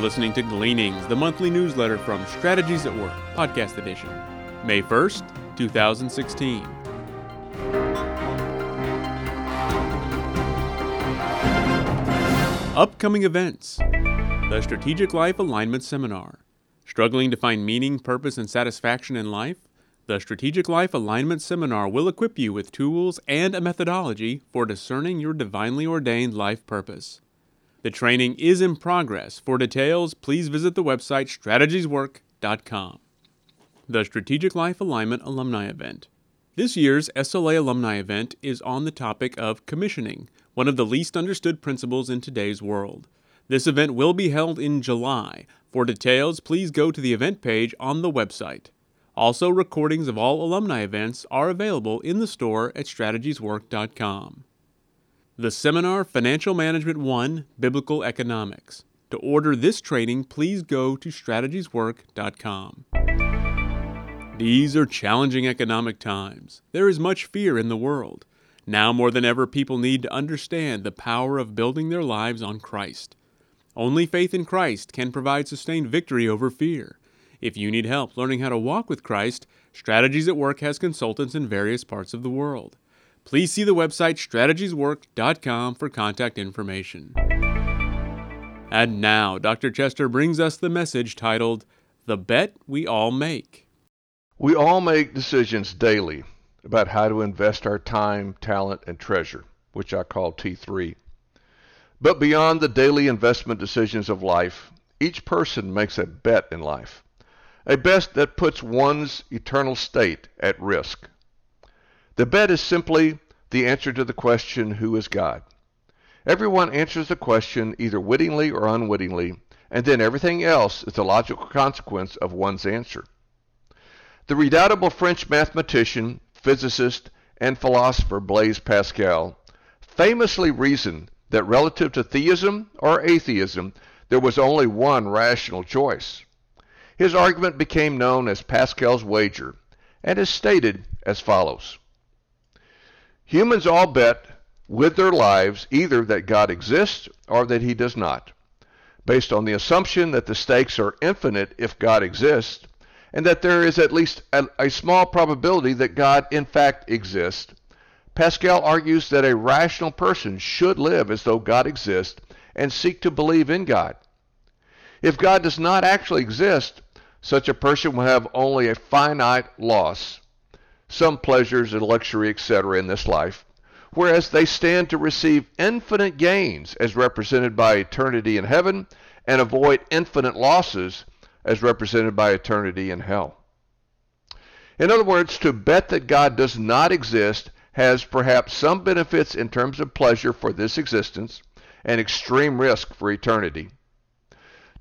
listening to Gleanings, the monthly newsletter from Strategies at Work, Podcast Edition, May 1st, 2016. Upcoming events The Strategic Life Alignment Seminar. Struggling to find meaning, purpose, and satisfaction in life? The Strategic Life Alignment Seminar will equip you with tools and a methodology for discerning your divinely ordained life purpose. The training is in progress. For details, please visit the website strategieswork.com. The Strategic Life Alignment Alumni Event. This year's SLA Alumni event is on the topic of commissioning, one of the least understood principles in today's world. This event will be held in July. For details, please go to the event page on the website. Also, recordings of all alumni events are available in the store at strategieswork.com. The Seminar Financial Management 1 Biblical Economics. To order this training, please go to strategieswork.com. These are challenging economic times. There is much fear in the world. Now more than ever, people need to understand the power of building their lives on Christ. Only faith in Christ can provide sustained victory over fear. If you need help learning how to walk with Christ, Strategies at Work has consultants in various parts of the world please see the website strategieswork.com for contact information. And now, Dr. Chester brings us the message titled, The Bet We All Make. We all make decisions daily about how to invest our time, talent, and treasure, which I call T3. But beyond the daily investment decisions of life, each person makes a bet in life, a bet that puts one's eternal state at risk. The bet is simply the answer to the question, Who is God? Everyone answers the question either wittingly or unwittingly, and then everything else is the logical consequence of one's answer. The redoubtable French mathematician, physicist, and philosopher Blaise Pascal famously reasoned that relative to theism or atheism, there was only one rational choice. His argument became known as Pascal's wager and is stated as follows Humans all bet with their lives either that God exists or that he does not, based on the assumption that the stakes are infinite if God exists, and that there is at least a, a, small probability that God in fact exists. Pascal argues that a rational person should live as though God exists and seek to believe in God. If God does not actually exist, such a person will have only a finite loss some pleasures and luxury, etc., in this life, whereas they stand to receive infinite gains as represented by eternity in heaven and avoid infinite losses as represented by eternity in hell. In other words, to bet that God does not exist has perhaps some benefits in terms of pleasure for this existence and extreme risk for eternity.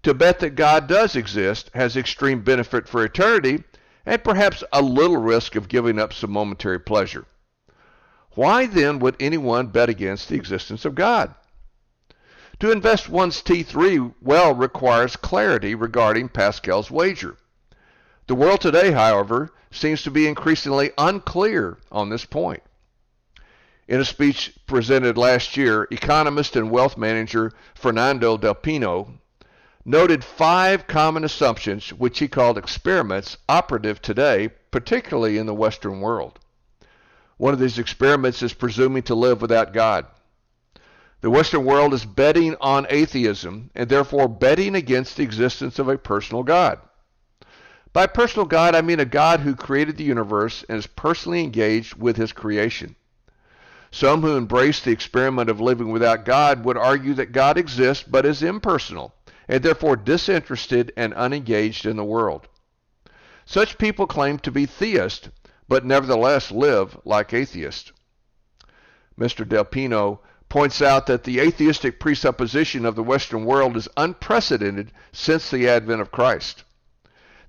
To bet that God does exist has extreme benefit for eternity and perhaps a little risk of giving up some momentary pleasure. Why then would anyone bet against the existence of God? To invest one's T3 well requires clarity regarding Pascal's wager. The world today, however, seems to be increasingly unclear on this point. In a speech presented last year, economist and wealth manager Fernando Del Pino noted five common assumptions, which he called experiments, operative today, particularly in the Western world. One of these experiments is presuming to live without God. The Western world is betting on atheism and therefore betting against the existence of a personal God. By personal God, I mean a God who created the universe and is personally engaged with his creation. Some who embrace the experiment of living without God would argue that God exists but is impersonal and therefore disinterested and unengaged in the world. Such people claim to be theists, but nevertheless live like atheists. Mr. Del Pino points out that the atheistic presupposition of the Western world is unprecedented since the advent of Christ.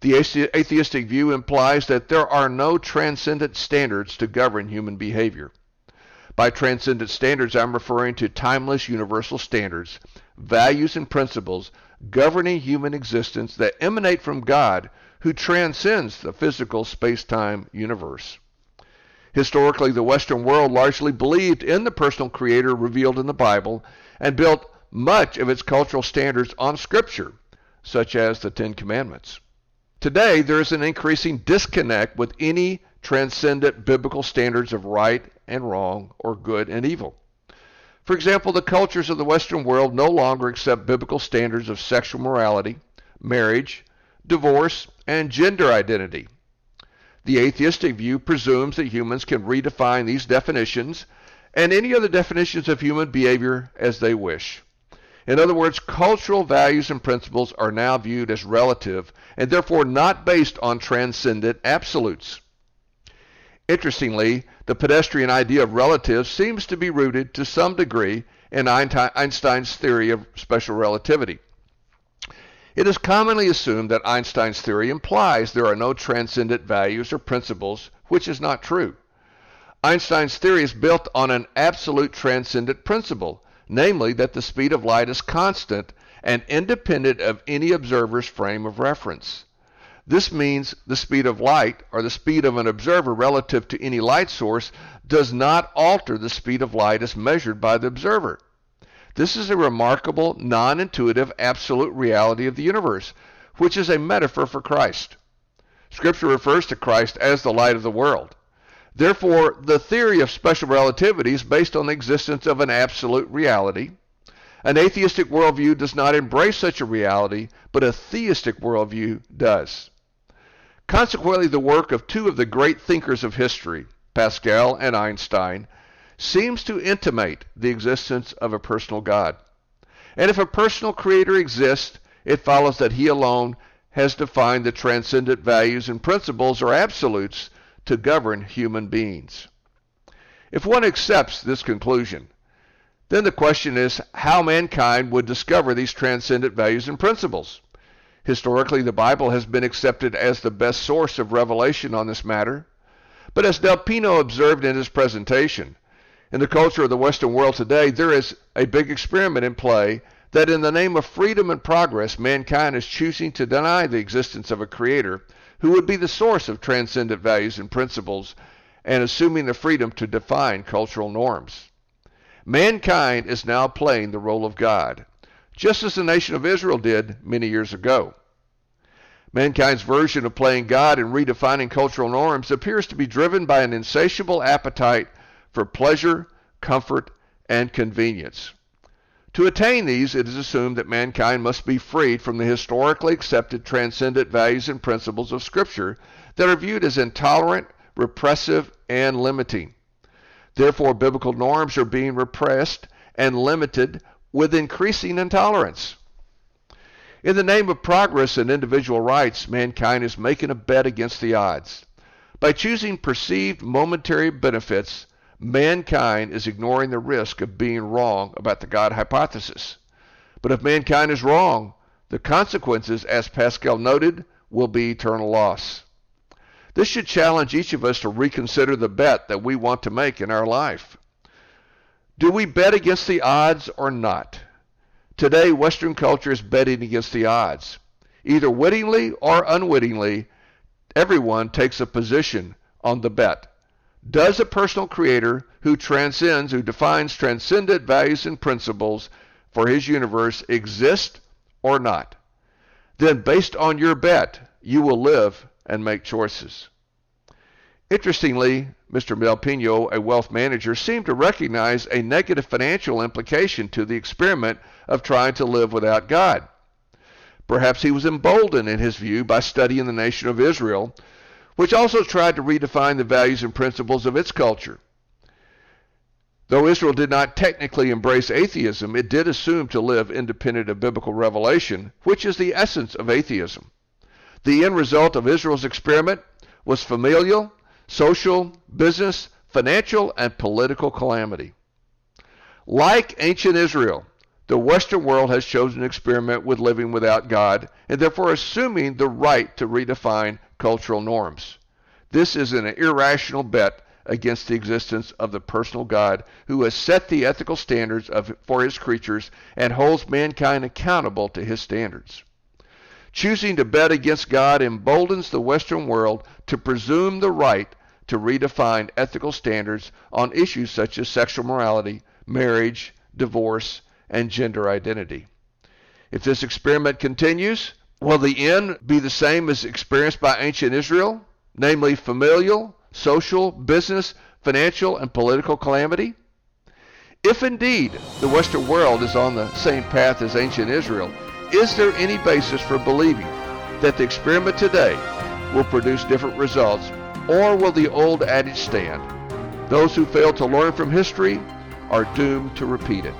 The atheistic view implies that there are no transcendent standards to govern human behavior. By transcendent standards, I'm referring to timeless universal standards, values, and principles governing human existence that emanate from God who transcends the physical space time universe. Historically, the Western world largely believed in the personal creator revealed in the Bible and built much of its cultural standards on Scripture, such as the Ten Commandments. Today, there is an increasing disconnect with any transcendent biblical standards of right and wrong or good and evil. For example, the cultures of the Western world no longer accept biblical standards of sexual morality, marriage, divorce, and gender identity. The atheistic view presumes that humans can redefine these definitions and any other definitions of human behavior as they wish. In other words, cultural values and principles are now viewed as relative and therefore not based on transcendent absolutes. Interestingly, the pedestrian idea of relative seems to be rooted to some degree in Einstein's theory of special relativity. It is commonly assumed that Einstein's theory implies there are no transcendent values or principles, which is not true. Einstein's theory is built on an absolute transcendent principle, namely that the speed of light is constant and independent of any observer's frame of reference. This means the speed of light, or the speed of an observer relative to any light source, does not alter the speed of light as measured by the observer. This is a remarkable, non intuitive, absolute reality of the universe, which is a metaphor for Christ. Scripture refers to Christ as the light of the world. Therefore, the theory of special relativity is based on the existence of an absolute reality. An atheistic worldview does not embrace such a reality, but a theistic worldview does. Consequently, the work of two of the great thinkers of history, Pascal and Einstein, seems to intimate the existence of a personal God. And if a personal creator exists, it follows that he alone has defined the transcendent values and principles or absolutes to govern human beings. If one accepts this conclusion, then the question is how mankind would discover these transcendent values and principles. Historically, the Bible has been accepted as the best source of revelation on this matter. But as Del Pino observed in his presentation, in the culture of the Western world today, there is a big experiment in play that in the name of freedom and progress, mankind is choosing to deny the existence of a creator who would be the source of transcendent values and principles and assuming the freedom to define cultural norms. Mankind is now playing the role of God just as the nation of Israel did many years ago. Mankind's version of playing God and redefining cultural norms appears to be driven by an insatiable appetite for pleasure, comfort, and convenience. To attain these, it is assumed that mankind must be freed from the historically accepted transcendent values and principles of Scripture that are viewed as intolerant, repressive, and limiting. Therefore, biblical norms are being repressed and limited with increasing intolerance. In the name of progress and individual rights, mankind is making a bet against the odds. By choosing perceived momentary benefits, mankind is ignoring the risk of being wrong about the God hypothesis. But if mankind is wrong, the consequences, as Pascal noted, will be eternal loss. This should challenge each of us to reconsider the bet that we want to make in our life. Do we bet against the odds or not? Today, Western culture is betting against the odds. Either wittingly or unwittingly, everyone takes a position on the bet. Does a personal creator who transcends, who defines transcendent values and principles for his universe exist or not? Then, based on your bet, you will live and make choices. Interestingly, Mr. Del Pino, a wealth manager, seemed to recognize a negative financial implication to the experiment of trying to live without God. Perhaps he was emboldened in his view by studying the nation of Israel, which also tried to redefine the values and principles of its culture. Though Israel did not technically embrace atheism, it did assume to live independent of biblical revelation, which is the essence of atheism. The end result of Israel's experiment was familial social, business, financial, and political calamity. Like ancient Israel, the Western world has chosen to experiment with living without God and therefore assuming the right to redefine cultural norms. This is an irrational bet against the existence of the personal God who has set the ethical standards of, for his creatures and holds mankind accountable to his standards. Choosing to bet against God emboldens the Western world to presume the right to redefine ethical standards on issues such as sexual morality, marriage, divorce, and gender identity. If this experiment continues, Will the end be the same as experienced by ancient Israel, namely familial, social, business, financial, and political calamity? If indeed the Western world is on the same path as ancient Israel, is there any basis for believing that the experiment today will produce different results, or will the old adage stand? Those who fail to learn from history are doomed to repeat it.